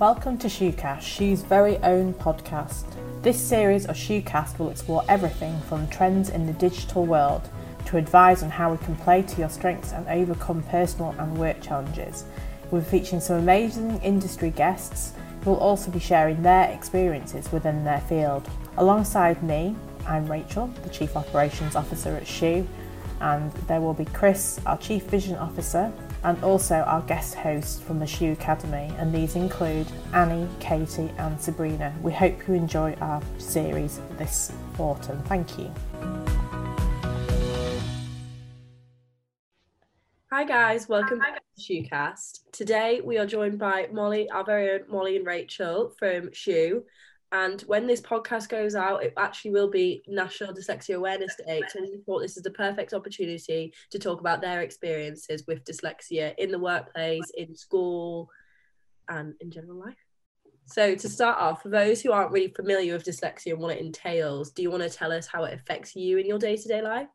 Welcome to Shoocast, Shoo's very own podcast. This series of Shoecast will explore everything from trends in the digital world to advise on how we can play to your strengths and overcome personal and work challenges. We're featuring some amazing industry guests who will also be sharing their experiences within their field. Alongside me, I'm Rachel, the Chief Operations Officer at Shoo, and there will be Chris, our Chief Vision Officer, and also our guest hosts from the Shoo Academy, and these include Annie, Katie, and Sabrina. We hope you enjoy our series this autumn. Thank you. Hi guys, welcome Hi. back to Shoocast. Today we are joined by Mollie, our very own Mollie and Rachel from Shoo. And when this podcast goes out, it actually will be National Dyslexia Awareness Day. So we thought this is the perfect opportunity to talk about their experiences with dyslexia in the workplace, in school, and in general life. So to start off, for those who aren't really familiar with dyslexia and what it entails, do you want to tell us how it affects you in your day-to-day life?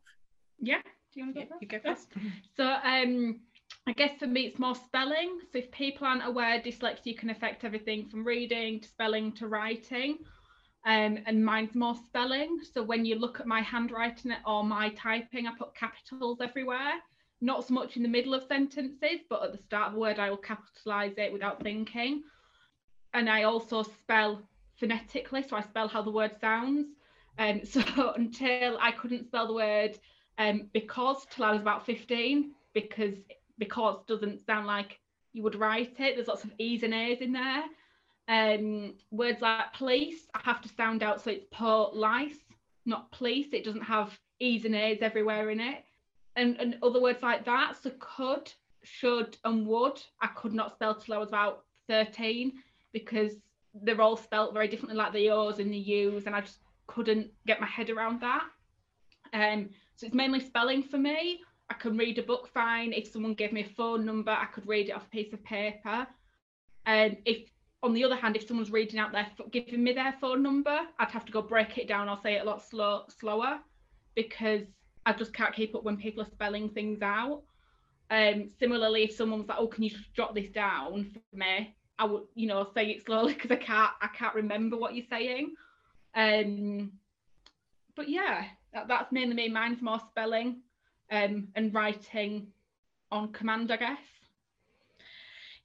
Yeah. Do you want to go first? You go first. So um I guess for me, it's more spelling. So if people aren't aware, dyslexia can affect everything from reading to spelling to writing. Um, and mine's more spelling. So when you look at my handwriting or my typing, I put capitals everywhere. Not so much in the middle of sentences, but at the start of a word, I will capitalize it without thinking. And I also spell phonetically, so I spell how the word sounds. Um, so until I couldn't spell the word um, because till I was about 15, because because doesn't sound like you would write it. There's lots of E's and A's in there. Um, words like police, I have to sound out so it's police, not police. It doesn't have E's and A's everywhere in it. And, and other words like that. So could, should, and would, I could not spell till I was about 13 because they're all spelt very differently, like the O's and the U's, and I just couldn't get my head around that. Um, so it's mainly spelling for me. I can read a book fine. If someone gave me a phone number, I could read it off a piece of paper. And if, on the other hand, if someone's reading out their, giving me their phone number, I'd have to go break it down or say it a lot slow, slower because I just can't keep up when people are spelling things out. Um, similarly, if someone's like, "Oh, can you just jot this down for me?" I would, you know, say it slowly because I can't, I can't remember what you're saying. Um, but yeah, that, that's mainly me. Mine's more spelling um, and writing on command, I guess.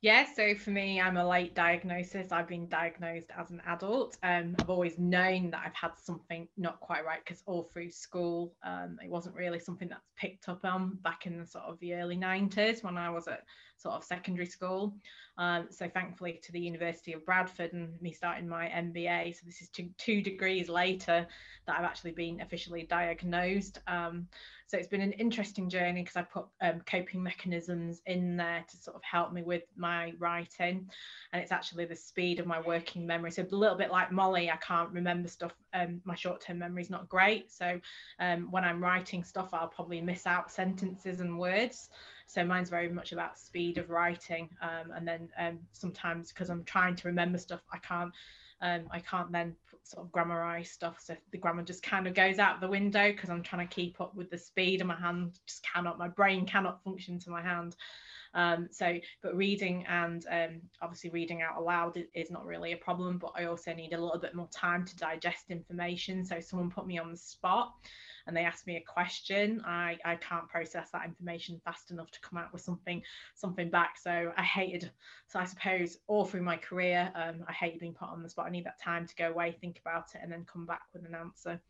Yeah, so for me, I'm a late diagnosis. I've been diagnosed as an adult. Um, I've always known that I've had something not quite right because all through school, um, it wasn't really something that's picked up on back in the sort of the early 90s when I was at sort of secondary school. Um, so thankfully to the University of Bradford and me starting my MBA, so this is two, two degrees later that I've actually been officially diagnosed. Um, so it's been an interesting journey because I put um, coping mechanisms in there to sort of help me with my writing. And it's actually the speed of my working memory. So a little bit like Mollie, I can't remember stuff. Um, my short term memory is not great. So um, when I'm writing stuff, I'll probably miss out sentences and words. So mine's very much about speed of writing. Um, and then um, sometimes because I'm trying to remember stuff, I can't. Um, I can't then sort of grammarize stuff. So the grammar just kind of goes out the window because I'm trying to keep up with the speed and my hand just cannot, my brain cannot function to my hand. Um, so, but reading and um, obviously reading out aloud is not really a problem, but I also need a little bit more time to digest information. So someone put me on the spot and they ask me a question, I, I can't process that information fast enough to come out with something something back. So I hated, so I suppose all through my career, um, I hate being put on the spot. I need that time to go away, think about it, and then come back with an answer.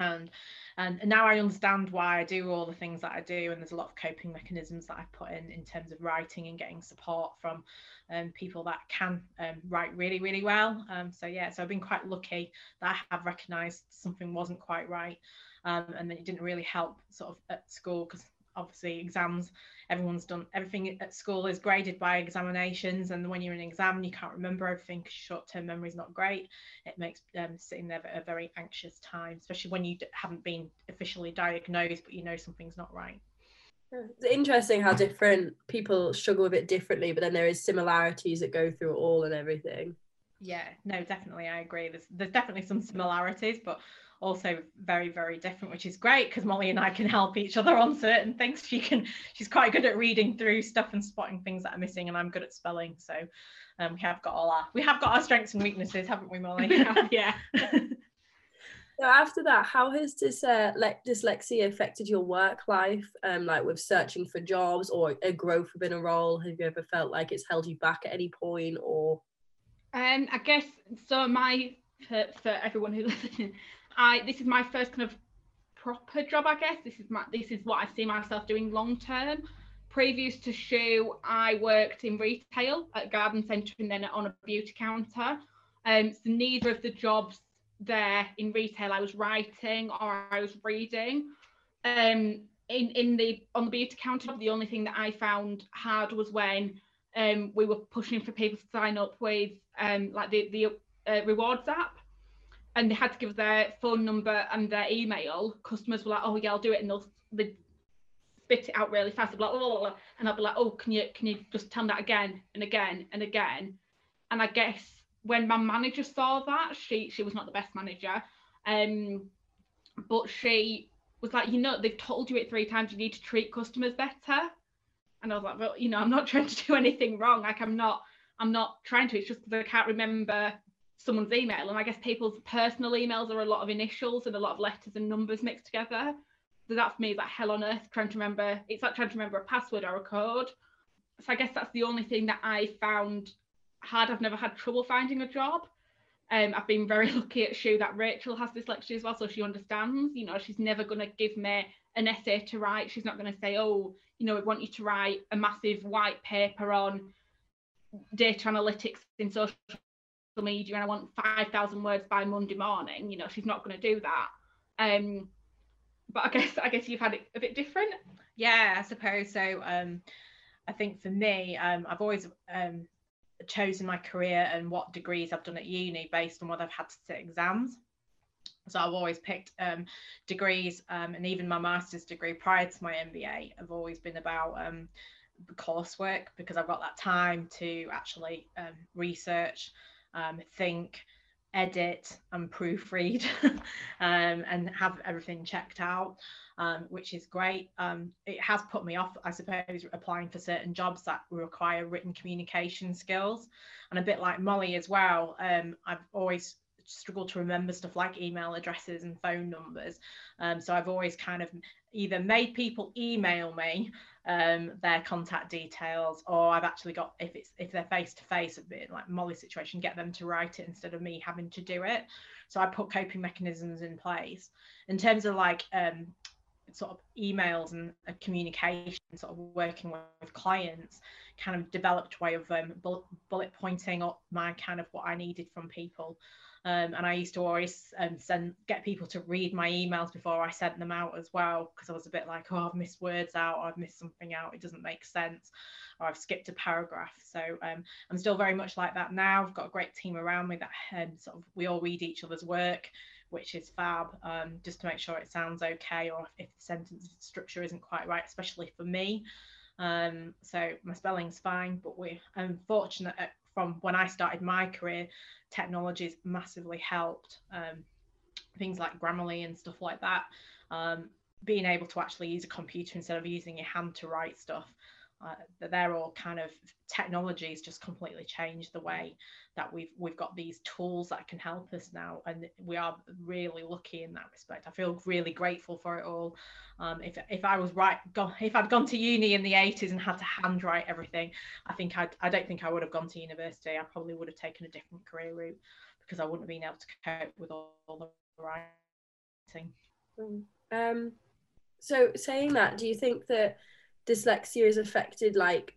And, and now I understand why I do all the things that I do, and there's a lot of coping mechanisms that I've put in in terms of writing and getting support from um, people that can um, write really, really well. Um, so yeah, so I've been quite lucky that I have recognised something wasn't quite right, um, and then it didn't really help sort of at school because obviously exams everyone's done everything at school is graded by examinations and when you're in an exam you can't remember everything because short-term memory is not great it makes um, sitting there a very anxious time especially when you haven't been officially diagnosed but you know something's not right. It's interesting how different people struggle with it differently but then there is similarities that go through all and everything. Yeah no definitely i agree. There's, there's definitely some similarities but also very very different which is great because mollie and i can help each other on certain things. She can she's quite good at reading through stuff and spotting things that are missing and i'm good at spelling. So um, we have got all our we have got our strengths and weaknesses haven't we mollie? Yeah. So after that how has this uh, like dyslexia affected your work life um like with searching for jobs or a growth within a role? Have you ever felt like it's held you back at any point or? Um i guess so my for, for everyone who's listening I this is my first kind of proper job, I guess. This is my this is what I see myself doing long term. Previous to Shoo, I worked in retail at garden centre and then on a beauty counter. Um, so neither of the jobs there in retail I was writing or I was reading. Um, in in the on the beauty counter, the only thing that I found hard was when um, we were pushing for people to sign up with um, like the the uh, rewards app and they had to give their phone number and their email, customers were like, "Oh yeah, I'll do it," and they'll they spit it out really fast. Like, oh, and I'll be like, "Oh, can you can you just tell me that again and again and again?" And I guess when my manager saw that, she she was not the best manager, um, but she was like, "You know, they've told you it three times. You need to treat customers better." And I was like, "Well, you know, I'm not trying to do anything wrong. Like, I'm not." I'm not trying to. It's just because I can't remember someone's email. And I guess people's personal emails are a lot of initials and a lot of letters and numbers mixed together. So that for me is like hell on earth trying to remember. It's like trying to remember a password or a code. So I guess that's the only thing that I found hard. I've never had trouble finding a job. Um, I've been very lucky at Shoo that Rachel has this dyslexia as well, so she understands. You know, she's never going to give me an essay to write. She's not going to say, oh, you know, we want you to write a massive white paper on data analytics in social media and I want 5,000 words by Monday morning, you know, she's not going to do that. Um, but I guess I guess you've had it a bit different. Yeah, I suppose so. Um, I think for me, um, I've always um, chosen my career and what degrees I've done at uni based on what I've had to sit exams. So I've always picked um, degrees, um, and even my master's degree prior to my MBA have always been about um, coursework because I've got that time to actually um, research um, think, edit, and proofread, um, and have everything checked out, um, which is great. Um, it has put me off, I suppose, applying for certain jobs that require written communication skills, and a bit like Mollie as well. I've always struggled to remember stuff like email addresses and phone numbers. Um, so I've always kind of either made people email me um, their contact details, or I've actually got if it's if they're face to face, a bit like Mollie's situation, get them to write it instead of me having to do it. So I put coping mechanisms in place. In terms of like um, sort of emails and uh, communication, sort of working with, with, clients, kind of developed way of um, bullet, bullet pointing up my kind of what I needed from people. Um, and I used to always um, send get people to read my emails before I sent them out as well because I was a bit like, oh, I've missed words out, or I've missed something out, it doesn't make sense, or I've skipped a paragraph. So um, I'm still very much like that now. I've got a great team around me that um, sort of we all read each other's work, which is fab, um, just to make sure it sounds okay, or if the sentence structure isn't quite right, especially for me. Um, so my spelling's fine, but we're unfortunate from when I started my career, technology's massively helped. Um, things like Grammarly and stuff like that. Um, being able to actually use a computer instead of using your hand to write stuff uh, they're all kind of technologies just completely changed the way that we've we've got these tools that can help us now. And we are really lucky in that respect. I feel really grateful for it all. Um, if, if i was right gone, if i'd gone to uni in the 80s and had to handwrite everything i think I'd, i don't think i would have gone to university. I probably would have taken a different career route because i wouldn't have been able to cope with all, all the writing. Mm. um so saying that do you think that dyslexia has affected like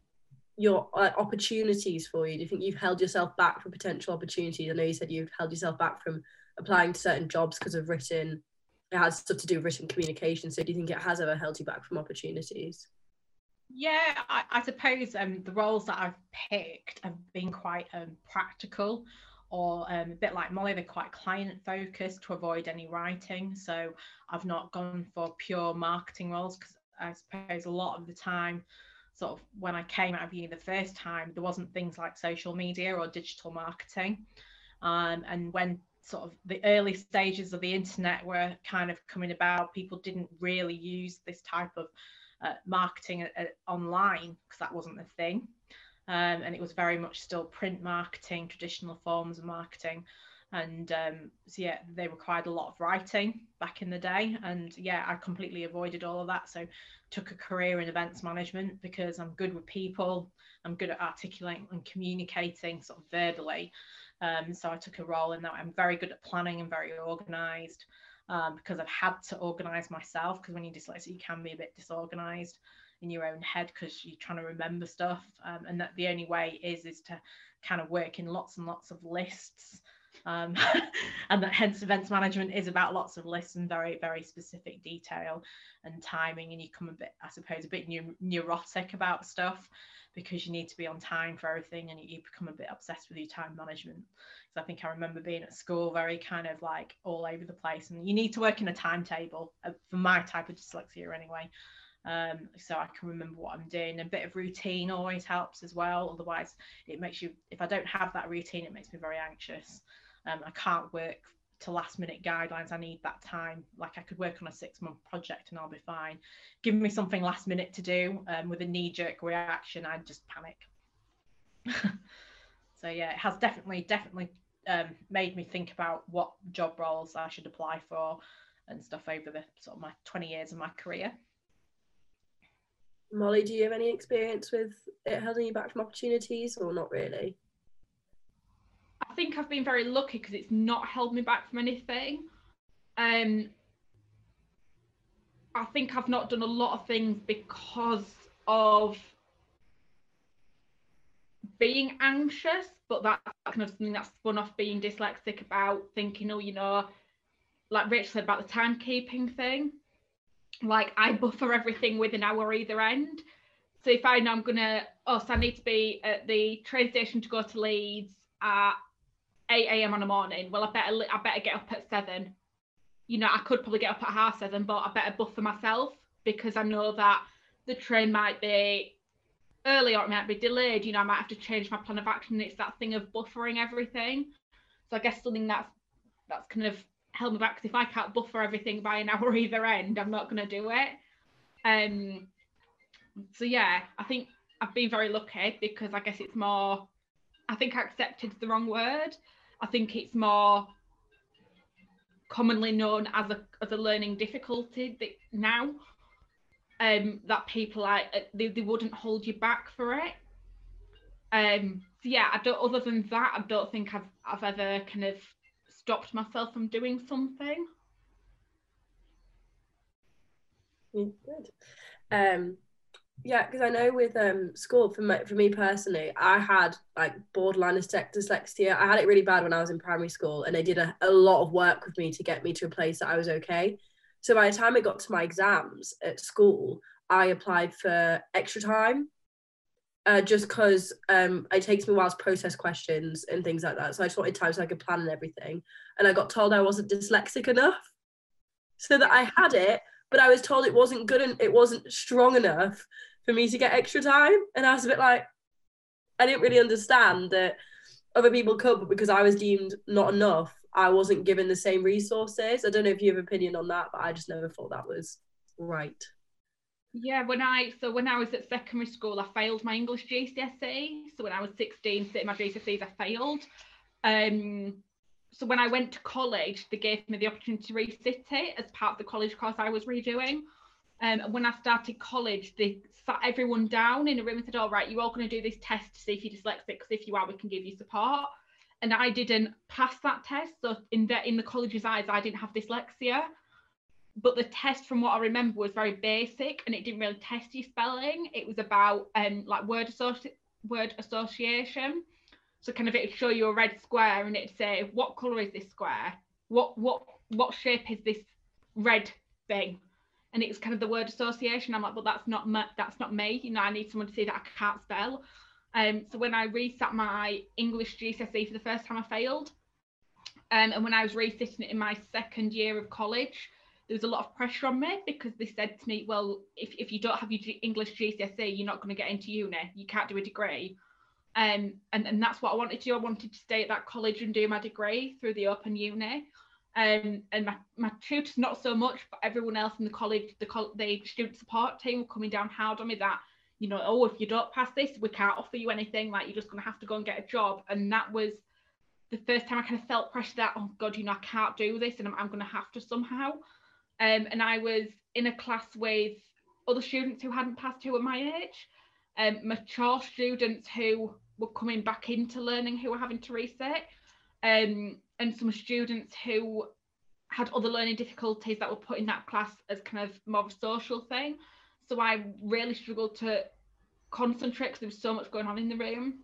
your uh, opportunities for you? Do you think you've held yourself back from potential opportunities? I know you said you've held yourself back from applying to certain jobs because of written. It has stuff to do with written communication. So do you think it has ever held you back from opportunities? Yeah, I, I suppose um, the roles that I've picked have been quite um, practical or um, a bit like Mollie, they're quite client focused to avoid any writing. So I've not gone for pure marketing roles because I suppose a lot of the time, sort of when I came out of uni the first time, there wasn't things like social media or digital marketing. Um, and when sort of the early stages of the internet were kind of coming about, people didn't really use this type of uh, marketing uh, online because that wasn't the thing. Um, and it was very much still print marketing, traditional forms of marketing. And um, so, yeah, they required a lot of writing back in the day. And yeah, I completely avoided all of that. So, took a career in events management because I'm good with people, I'm good at articulating and communicating sort of verbally. Um, so, I took a role in that. I'm very good at planning and very organized um, because I've had to organize myself. Because when you're dyslexic, you can be a bit disorganized in your own head because you're trying to remember stuff. Um, and that the only way is is to kind of work in lots and lots of lists. Um, and that hence events management is about lots of lists and very very specific detail and timing and you come a bit i suppose a bit neurotic about stuff because you need to be on time for everything and you become a bit obsessed with your time management Because I think I remember being at school very kind of like all over the place, and you need to work in a timetable uh, for my type of dyslexia anyway. Um, so I can remember what I'm doing. A bit of routine always helps as well. Otherwise, it makes you. If I don't have that routine, it makes me very anxious. Um, I can't work to last minute guidelines. I need that time. Like I could work on a six month project and I'll be fine. Give me something last minute to do um, with a knee jerk reaction, I'd just panic. so yeah, it has definitely definitely um, made me think about what job roles I should apply for and stuff over the sort of my 20 years of my career. Mollie, do you have any experience with it holding you back from opportunities or not really? I think I've been very lucky because it's not held me back from anything. Um, I think I've not done a lot of things because of being anxious, but that's kind of something that's spun off being dyslexic about thinking, oh, you know, like Rich said about the timekeeping thing. Like I buffer everything with an hour either end. So if I know I'm gonna, oh, so I need to be at the train station to go to Leeds at 8 a.m. on a morning. Well, I better I better get up at seven. You know, I could probably get up at half seven, but I better buffer myself because I know that the train might be early or it might be delayed. You know, I might have to change my plan of action. It's that thing of buffering everything. So I guess something that's that's kind of held me back because if I can't buffer everything by an hour either end, I'm not going to do it. Um. So yeah, I think I've been very lucky because I guess it's more. I think I accepted the wrong word. I think it's more commonly known as a as a learning difficulty that now um, that people like uh, they, they wouldn't hold you back for it. Um, so yeah, I don't. Other than that, I don't think I've I've ever kind of stopped myself from doing something. Mm, good. Um, yeah, because I know with um school for me, for me personally, I had like borderline dyslexia. I had it really bad when I was in primary school, and they did a, a lot of work with me to get me to a place that I was okay. So by the time it got to my exams at school, I applied for extra time. Uh, just because um, it takes me a while to process questions and things like that. So I just wanted time so I could plan and everything. And I got told I wasn't dyslexic enough. So that I had it, but I was told it wasn't good and it wasn't strong enough for me to get extra time. And I was a bit like, I didn't really understand that other people could, but because I was deemed not enough, I wasn't given the same resources. I don't know if you have opinion on that, but I just never thought that was right. Yeah, when I so when I was at secondary school, I failed my English GCSE. So when I was 16, sitting my GCSEs, I failed. Um, so when I went to college, they gave me the opportunity to resit it as part of the college course I was redoing. Um, and when I started college, they sat everyone down in a room and said, "All right, you're all going to do this test to see if you're dyslexic. Because if you are, we can give you support." and I didn't pass that test. So in the in the college's eyes, I didn't have dyslexia. But the test, from what I remember, was very basic, and it didn't really test your spelling. It was about um like word associ- word association. So kind of it'd show you a red square, and it'd say, "What color is this square? What what what shape is this red thing?" And it was kind of the word association. I'm like, "But that's not me. That's not me. You know, I need someone to say that I can't spell." Um, so when I resat my English GCSE for the first time, I failed. Um, and when I was resitting it in my second year of college, there was a lot of pressure on me because they said to me, well, if, if you don't have your G- English GCSE, you're not going to get into uni. You can't do a degree. Um, and, and that's what I wanted to do. I wanted to stay at that college and do my degree through the Open Uni. Um, and my, my tutors not so much, but everyone else in the college, the, the student support team were coming down hard on me that, you know, oh, if you don't pass this, we can't offer you anything. Like you're just going to have to go and get a job. And that was the first time I kind of felt pressure that, oh God, you know, I can't do this and I'm, I'm going to have to somehow. Um, and I was in a class with other students who hadn't passed who were my age, um, mature students who were coming back into learning who were having to reset, um, and some students who had other learning difficulties that were put in that class as kind of more of a social thing. So I really struggled to concentrate because there was so much going on in the room.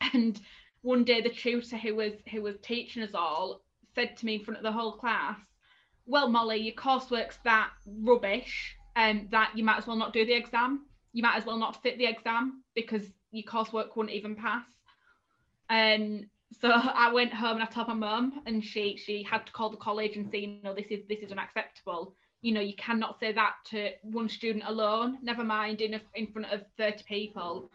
And one day the tutor who was who was teaching us all said to me in front of the whole class, Well, Mollie, your coursework's that rubbish and um, that you might as well not do the exam. You might as well not sit the exam because your coursework wouldn't even pass. And so I went home and I told my mum, and she she had to call the college and say, know, this is this is unacceptable. You know, you cannot say that to one student alone. Never mind in a, in front of thirty people.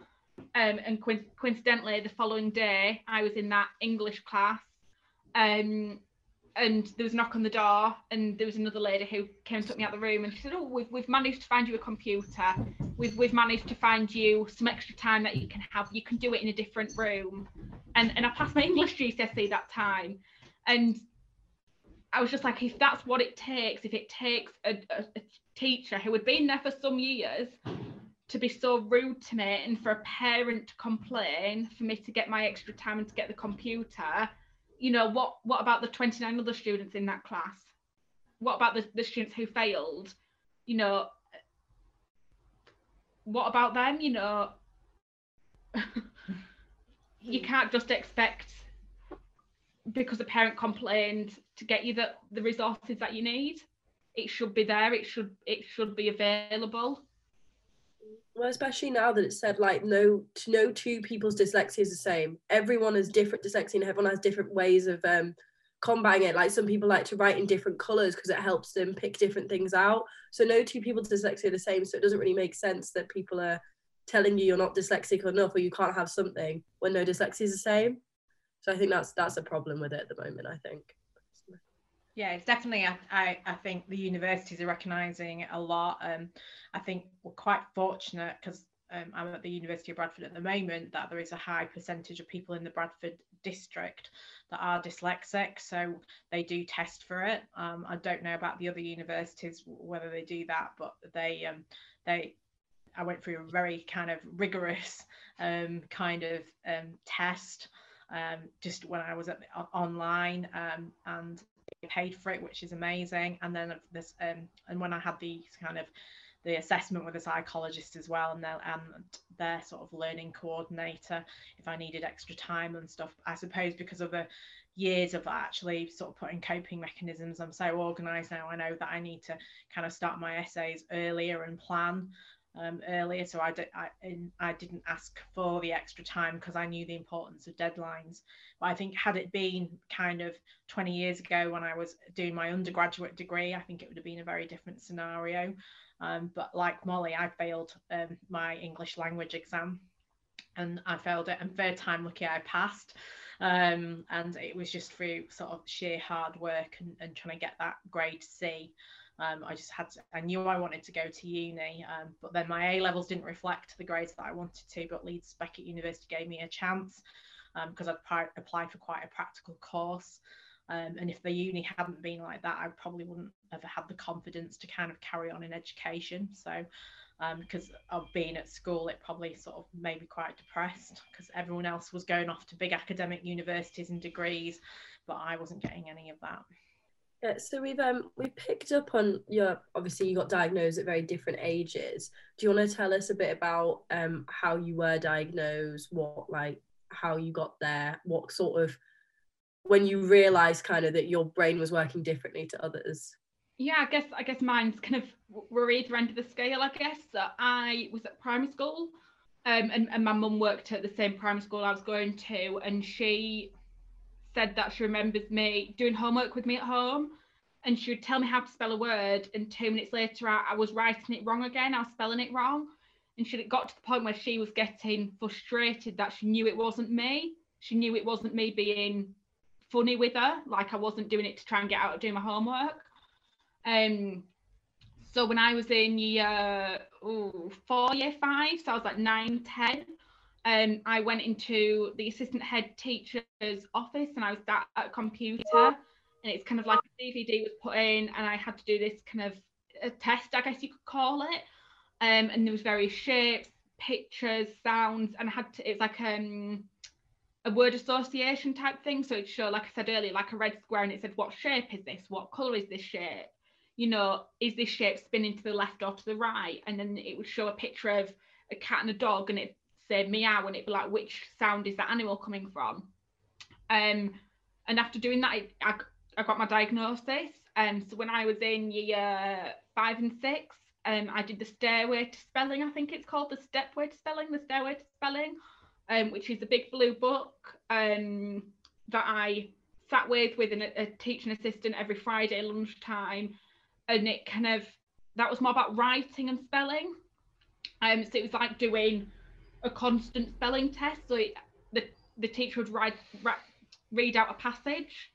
Um, and coincidentally, the following day, I was in that English class, um, and there was a knock on the door and there was another lady who came and took me out the room and she said oh we've, we've managed to find you a computer. We've, we've managed to find you some extra time that you can have. You can do it in a different room. And and i passed my english gcse that time and i was just like if that's what it takes if it takes a, a, a teacher who had been there for some years to be so rude to me and for a parent to complain for me to get my extra time and to get the computer you know what what about the 29 other students in that class? What about the, the students who failed? You know what about them you know? You hmm. can't just expect because a parent complained to get you the, the resources that you need. It should be there it should it should be available well, especially now that it said like no, no two people's dyslexia is the same. Everyone has different dyslexia, and everyone has different ways of um, combating it. Like some people like to write in different colours because it helps them pick different things out. So no two people's dyslexia are the same. So it doesn't really make sense that people are telling you you're not dyslexic enough or you can't have something when no dyslexia is the same. So I think that's that's a problem with it at the moment. I think yeah it's definitely I, I, think the universities are recognizing it a lot um i think we're quite fortunate because um, i'm at the university of bradford at the moment that there is a high percentage of people in the bradford district that are dyslexic so they do test for it. Um, i don't know about the other universities whether they do that but they um, they i went through a very kind of rigorous um, kind of um, test um, just when I was at online, um, and paid for it, which is amazing. And then this, um, and when I had the kind of the assessment with a psychologist as well, and their and their sort of learning coordinator, if I needed extra time and stuff. I suppose because of the years of actually sort of putting coping mechanisms, I'm so organised now. I know that I need to kind of start my essays earlier and plan um, earlier, so I, did, I, I didn't ask for the extra time because I knew the importance of deadlines. But I think had it been kind of 20 years ago when I was doing my undergraduate degree, I think it would have been a very different scenario. Um, but like Mollie, I failed um, my English language exam and I failed it, and third time lucky I passed. Um, and it was just through sort of sheer hard work and, and trying to get that grade C. Um, I just had to, I knew I wanted to go to uni, um, but then my A levels didn't reflect the grades that I wanted to. But Leeds Beckett University gave me a chance because um, I'd applied for quite a practical course. Um, and if the uni hadn't been like that, I probably wouldn't have had the confidence to kind of carry on in education. So, because um, of being at school, it probably sort of made me quite depressed because everyone else was going off to big academic universities and degrees, but I wasn't getting any of that. Yeah, so we've um we picked up on your obviously you got diagnosed at very different ages. Do you want to tell us a bit about um how you were diagnosed, what like how you got there, what sort of when you realized kind of that your brain was working differently to others? Yeah, I guess I guess mine's kind of we're either end of the scale. I guess that I was at primary school, um, and and my mum worked at the same primary school I was going to, and she said that she remembers me doing homework with me at home and she would tell me how to spell a word and two minutes later I, I, was writing it wrong again i was spelling it wrong and she got to the point where she was getting frustrated that she knew it wasn't me. She knew it wasn't me being funny with her, like I wasn't doing it to try and get out of doing my homework. Um, so when I was in year four, year five, so I was like nine, ten, um, I went into the assistant head teacher's office and I was sat at a computer and it's kind of like a DVD was put in and I had to do this kind of a test, I guess you could call it. Um, and there was various shapes, pictures, sounds, and I had to, it's like um, a word association type thing. So it showed, like I said earlier, like a red square and it said, what shape is this? What colour is this shape? You know, is this shape spinning to the left or to the right? And then it would show a picture of a cat and a dog and it say meow and it'd be like, which sound is that animal coming from? Um, and after doing that, I, I, I got my diagnosis. Um, so when I was in year five and six, um, I did the Stairway to Spelling, I think it's called the Stepway to Spelling, the Stairway to Spelling, um, which is a big blue book um, that I sat with with an, a teaching assistant every Friday lunchtime, and it kind of that was more about writing and spelling. Um, so it was like doing a constant spelling test. So it, the the teacher would write, read out a passage,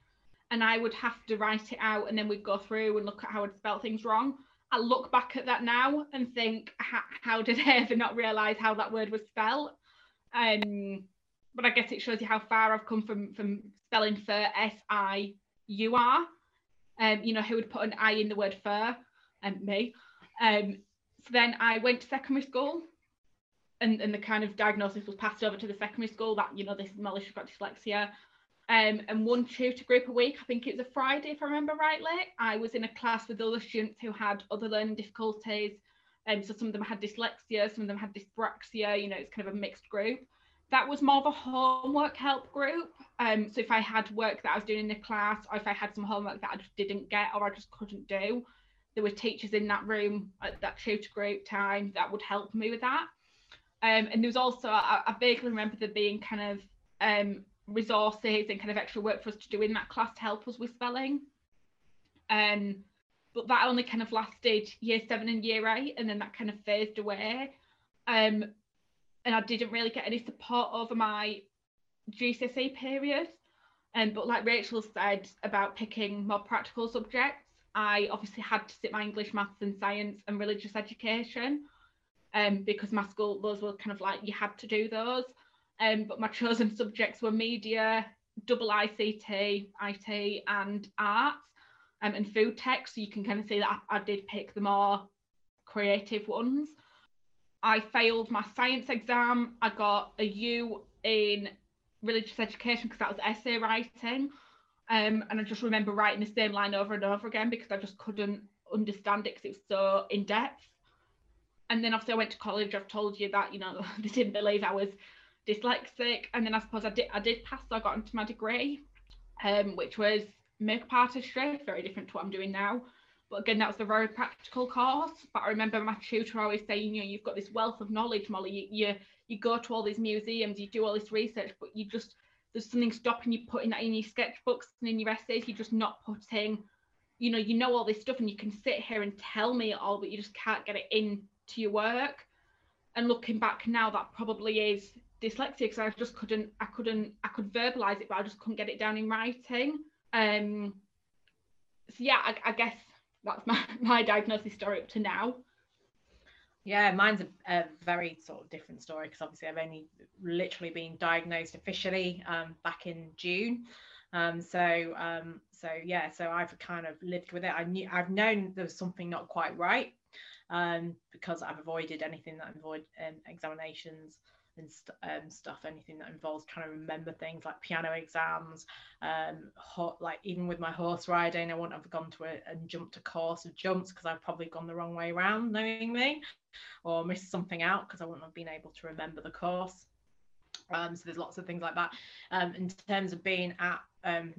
and I would have to write it out, and then we'd go through and look at how I'd spelt things wrong. I look back at that now and think, how did I ever not realise how that word was spelled? Um, but I guess it shows you how far I've come from from spelling fur S I U R. Um, you know, who would put an I in the word fur? And um, me. Um, so then I went to secondary school and, and the kind of diagnosis was passed over to the secondary school that, you know, this she's got dyslexia. Um, and one tutor group a week, I think it was a Friday, if I remember rightly, I was in a class with other students who had other learning difficulties. Um, so some of them had dyslexia, some of them had dyspraxia, you know, it's kind of a mixed group. That was more of a homework help group. Um, so if I had work that I was doing in the class, or if I had some homework that I just didn't get or I just couldn't do, there were teachers in that room at that tutor group time that would help me with that. Um, and there was also, I, I, vaguely remember there being kind of um, resources and kind of extra work for us to do in that class to help us with spelling. Um, but that only kind of lasted year seven and year eight, and then that kind of phased away. Um, and I didn't really get any support over my GCSE period. Um, but like Rachel said about picking more practical subjects, I obviously had to sit my English, maths, and science and religious education um, because my school, those were kind of like you had to do those. Um, but my chosen subjects were media, double ICT, IT, and arts, um, and food tech. So you can kind of see that I, I did pick the more creative ones. I failed my science exam. I got a U in religious education because that was essay writing. Um, and I just remember writing the same line over and over again because I just couldn't understand it because it was so in depth and then obviously I went to college. I've told you that you know they didn't believe I was dyslexic, and then I suppose I did I did pass. So I got into my degree, um, which was makeup artistry, very different to what I'm doing now. But again, that was a very practical course. But I remember my tutor always saying, you know, you've got this wealth of knowledge, Mollie. You, you you go to all these museums, you do all this research, but you just there's something stopping you putting that in your sketchbooks and in your essays. You're just not putting, you know, you know all this stuff, and you can sit here and tell me it all, but you just can't get it in to your work. And looking back now that probably is dyslexia because I just couldn't I couldn't I could verbalize it but I just couldn't get it down in writing. Um so yeah I, I guess that's my, my diagnosis story up to now. Yeah mine's a, a very sort of different story because obviously I've only literally been diagnosed officially um, back in June. Um, so um, so yeah so I've kind of lived with it. I knew I've known there was something not quite right um, because I've avoided anything that avoid um, examinations and st- um, stuff, anything that involves trying to remember things like piano exams, um, like even with my horse riding, I wouldn't have gone to a and jumped a course of jumps because I've probably gone the wrong way around, knowing me, or missed something out because I wouldn't have been able to remember the course. Um, so there's lots of things like that. Um, in terms of being at um,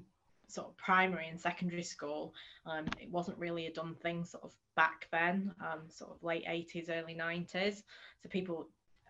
sort of primary and secondary school, um, it wasn't really a done thing sort of back then, um, sort of late 80s, early 90s. So people,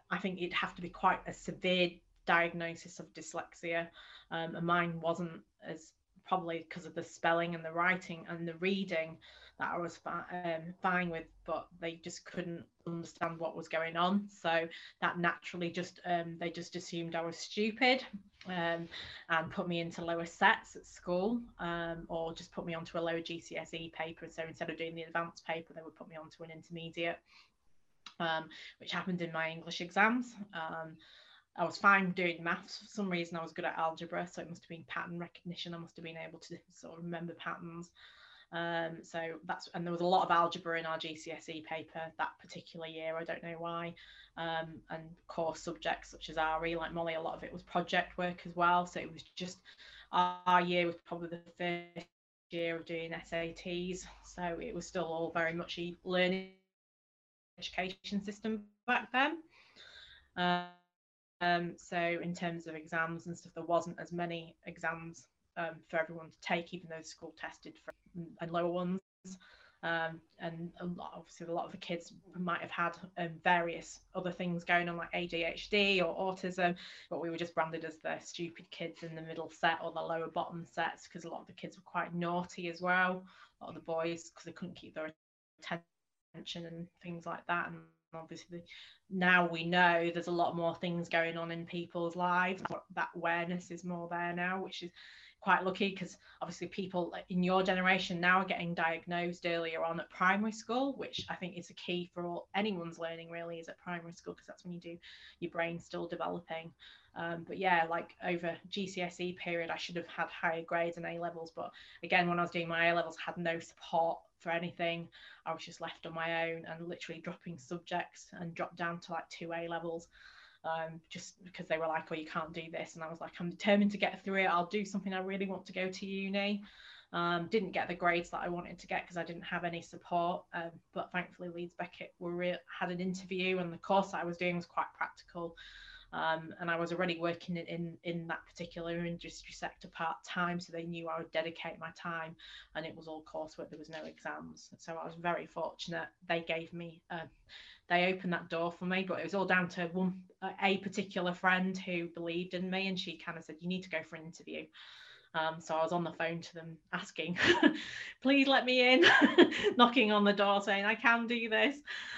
I think it'd have to be quite a severe diagnosis of dyslexia, um, and mine wasn't as probably because of the spelling and the writing and the reading that I was fi- um, fine with, but they just couldn't understand what was going on. So that naturally just um, they just assumed I was stupid um, and put me into lower sets at school, um, or just put me onto a lower GCSE paper. So instead of doing the advanced paper, they would put me onto an intermediate, um, which happened in my English exams. Um, I was fine doing maths. For some reason, I was good at algebra, so it must have been pattern recognition. I must have been able to sort of remember patterns. Um, so that's and there was a lot of algebra in our GCSE paper that particular year. I don't know why. Um, and core subjects such as RE, like Mollie, a lot of it was project work as well. So it was just our, year was probably the first year of doing SATs. So it was still all very much a learning education system back then. Um, so in terms of exams and stuff, there wasn't as many exams um, for everyone to take, even though school tested for and lower ones. Um, and a lot, obviously, a lot of the kids might have had um, various other things going on, like ADHD or autism, but we were just branded as the stupid kids in the middle set or the lower bottom sets because a lot of the kids were quite naughty as well. A lot of the boys because they couldn't keep their attention and things like that. And obviously, now we know there's a lot more things going on in people's lives. That awareness is more there now, which is quite lucky because obviously people in your generation now are getting diagnosed earlier on at primary school, which I think is a key for all, anyone's learning really is at primary school because that's when you do your brain still developing. Um, but yeah, like over GCSE period, I should have had higher grades and A levels. But again, when I was doing my A levels, had no support for anything. I was just left on my own and literally dropping subjects and dropped down to like two A levels um, just because they were like, oh, you can't do this. And I was like, I'm determined to get through it. I'll do something I really want to go to uni. Um, didn't get the grades that I wanted to get because I didn't have any support. Um, but thankfully, Leeds Beckett were re- had an interview, and the course I was doing was quite practical. Um, and I was already working in, in, in that particular industry sector part time, so they knew I would dedicate my time, and it was all coursework. There was no exams, so I was very fortunate. They gave me uh, they opened that door for me but it was all down to one a particular friend who believed in me and she kind of said you need to go for an interview um, so I was on the phone to them asking, please let me in, knocking on the door saying, I can do this.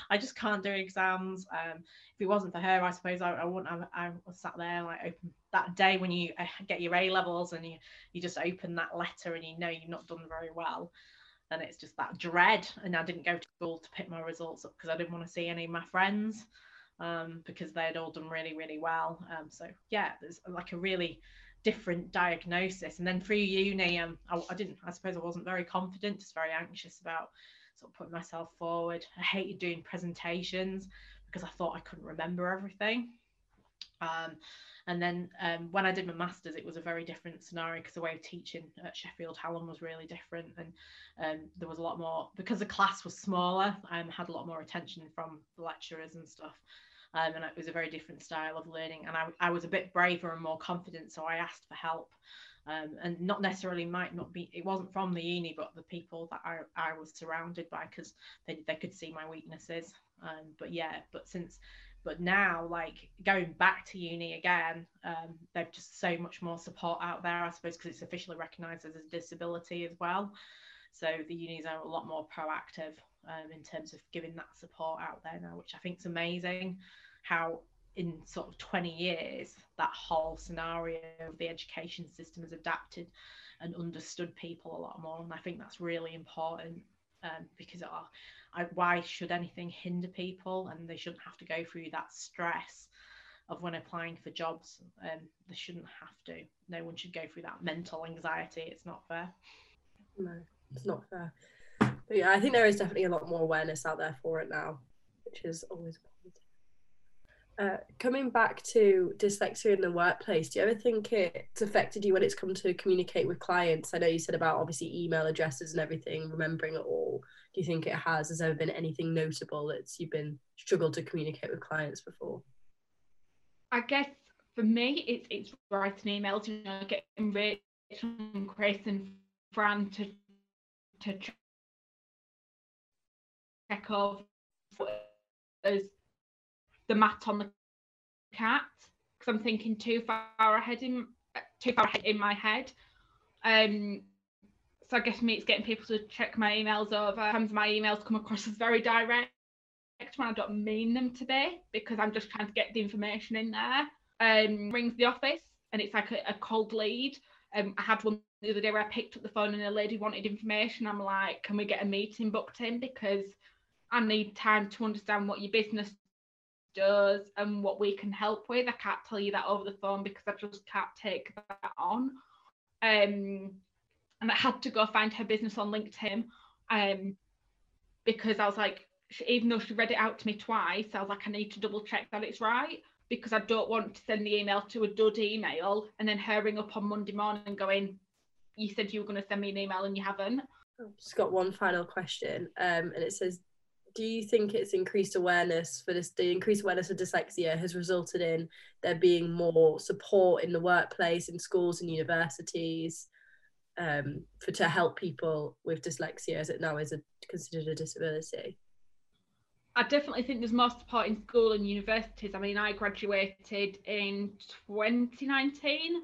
I just can't do exams. Um, if it wasn't for her, I suppose I, I wouldn't have, I was sat there like open that day when you uh, get your A levels and you, you just open that letter and you know you've not done very well and it's just that dread. And I didn't go to school to pick my results up because I didn't want to see any of my friends um, because they had all done really, really well. Um, so yeah, there's like a really different diagnosis. And then through uni, um, I, I didn't, I suppose I wasn't very confident, just very anxious about sort of putting myself forward. I hated doing presentations because I thought I couldn't remember everything. Um, and then um, when I did my masters, it was a very different scenario because the way of teaching at Sheffield Hallam was really different, and um, there was a lot more because the class was smaller. I um, had a lot more attention from the lecturers and stuff, um, and it was a very different style of learning. And I, I was a bit braver and more confident, so I asked for help. Um, and not necessarily might not be it wasn't from the uni but the people that I, I was surrounded by because they, they could see my weaknesses um, but yeah but since but now like going back to uni again um, they've just so much more support out there i suppose because it's officially recognized as a disability as well. So the unis are a lot more proactive um, in terms of giving that support out there now which i think is amazing how in sort of 20 years that whole scenario of the education system has adapted and understood people a lot more and i think that's really important um, because it I, why should anything hinder people? And they shouldn't have to go through that stress of when applying for jobs. Um, they shouldn't have to. No one should go through that mental anxiety. It's not fair. No it's not fair. But yeah i think there is definitely a lot more awareness out there for it now which is always uh, coming back to dyslexia in the workplace, do you ever think it's affected you when it's come to communicate with clients? I know you said about obviously email addresses and everything, remembering it all do you think it has? Has there been anything notable that you've been struggled to communicate with clients before? I guess for me, it's it's writing emails. You know, getting Rich and Chris and Fran to to check off as the mat on the cat because I'm thinking too far ahead in too far ahead in my head. Um, so I guess me, it's getting people to check my emails over. Sometimes my emails come across as very direct when I don't mean them to be because I'm just trying to get the information in there. Um, rings the office and it's like a, a cold lead. Um, I had one the other day where I picked up the phone and a lady wanted information. I'm like, can we get a meeting booked in because I need time to understand what your business does and what we can help with. I can't tell you that over the phone because I just can't take that on. Um, and I had to go find her business on LinkedIn um, because I was like, even though she read it out to me twice, I was like, I need to double check that it's right because I don't want to send the email to a dud email and then her ring up on Monday morning and going, you said you were going to send me an email and you haven't. I've just got one final question, um, and it says, do you think it's increased awareness for this? The increased awareness of dyslexia has resulted in there being more support in the workplace, in schools and universities, um, for to help people with dyslexia as it now is a, considered a disability. I definitely think there's more support in school and universities. I mean, I graduated in 2019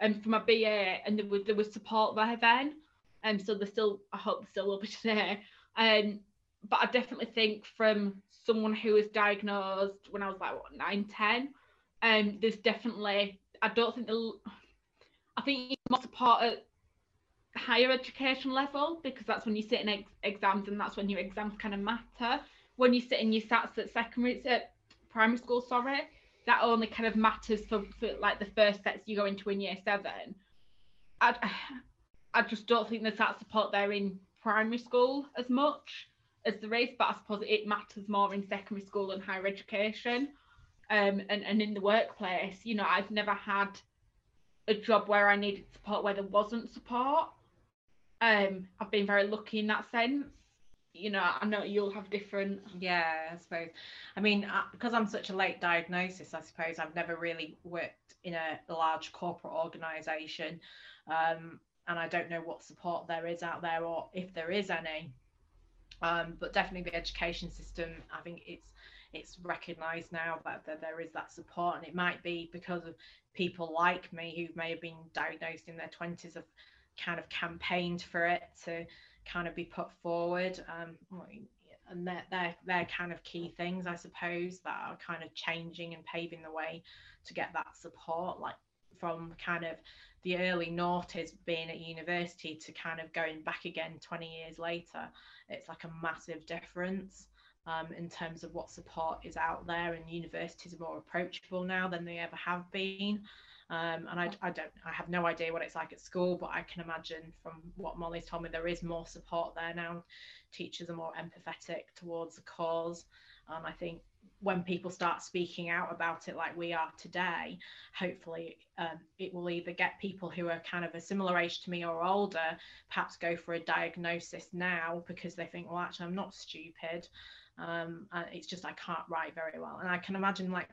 and um, from a BA, and there was there was support there then, and um, so there's still I hope still will be today. Um, but I definitely think from someone who was diagnosed when I was like what nine, ten, um, there's definitely I don't think the I think you more support at higher education level because that's when you sit in ex- exams and that's when your exams kind of matter. When you sit in your sats at secondary at primary school, sorry, that only kind of matters for, for like the first sets you go into in year seven. I I just don't think there's that support there in primary school as much as the race, but I suppose it matters more in secondary school and higher education. Um, and, and in the workplace, you know, I've never had a job where I needed support where there wasn't support. Um, I've been very lucky in that sense. You know, I know you'll have different. Yeah, I suppose. I mean, because I'm such a late diagnosis, I suppose I've never really worked in a large corporate organisation, um, and I don't know what support there is out there or if there is any. Um, but definitely the education system, I think it's it's recognised now that, that there is that support, and it might be because of people like me who may have been diagnosed in their twenties have kind of campaigned for it to kind of be put forward. Um, and they're, they're, they're kind of key things, I suppose, that are kind of changing and paving the way to get that support, like from kind of the early noughties being at university to kind of going back again 20 years later it's like a massive difference um, in terms of what support is out there and universities are more approachable now than they ever have been. Um, and I, I don't I have no idea what it's like at school but I can imagine from what Mollie's told me there is more support there now. Teachers are more empathetic towards the cause. And I think when people start speaking out about it like we are today, hopefully um, it will either get people who are kind of a similar age to me or older, perhaps go for a diagnosis now because they think, well, actually, I'm not stupid. Um, it's just I can't write very well. And I can imagine like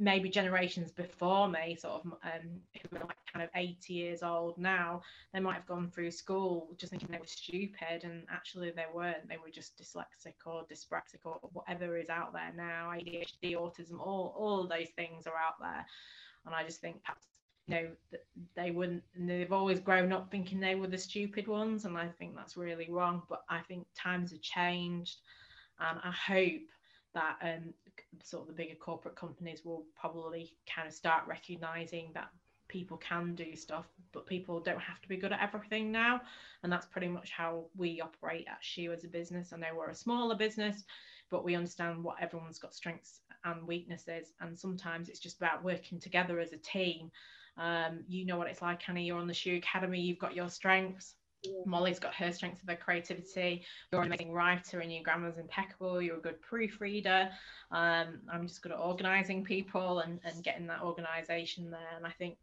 maybe generations before me, sort of um, like kind of 80 years old now, they might have gone through school just thinking they were stupid, and actually they weren't. They were just dyslexic or dyspraxic or whatever is out there now, ADHD, autism, all all those things are out there. And I just think perhaps you know they wouldn't. They've always grown up thinking they were the stupid ones, and I think that's really wrong. But I think times have changed, and I hope that um, sort of the bigger corporate companies will probably kind of start recognizing that people can do stuff, but people don't have to be good at everything now. And that's pretty much how we operate at Shoo as a business. I know we're a smaller business, but we understand what everyone's got strengths and weaknesses. And sometimes it's just about working together as a team. Um, you know what it's like, Annie, you're on the Shoo Academy, you've got your strengths. Mollie's got her strengths of her creativity. You're an amazing writer and your grammar's impeccable. You're a good proofreader. Um, I'm just good at organising people and, and getting that organisation there. And I think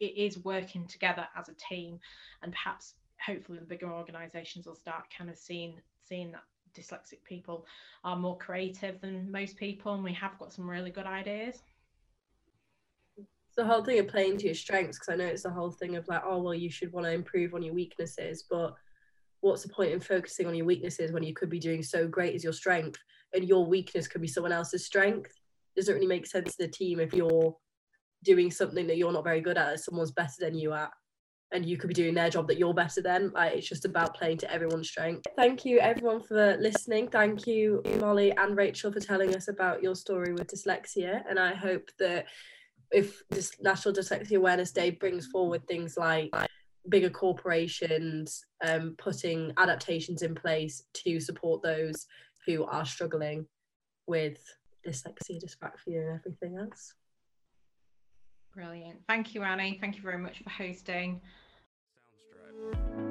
it is working together as a team. And perhaps, hopefully, the bigger organisations will start kind of seeing seeing that dyslexic people are more creative than most people, and we have got some really good ideas the whole thing of playing to your strengths because I know it's the whole thing of like, oh well, you should want to improve on your weaknesses, but what's the point in focusing on your weaknesses when you could be doing so great as your strength and your weakness could be someone else's strength? Doesn't really make sense to the team if you're doing something that you're not very good at, someone's better than you at, and you could be doing their job that you're better than. Like it's just about playing to everyone's strength. Thank you everyone for listening. Thank you Mollie and Rachel for telling us about your story with dyslexia. And I hope that if this National Dyslexia Awareness Day brings forward things like bigger corporations um, putting adaptations in place to support those who are struggling with dyslexia, dyspraxia, and everything else. Brilliant. Thank you, Annie. Thank you very much for hosting. Soundstripe.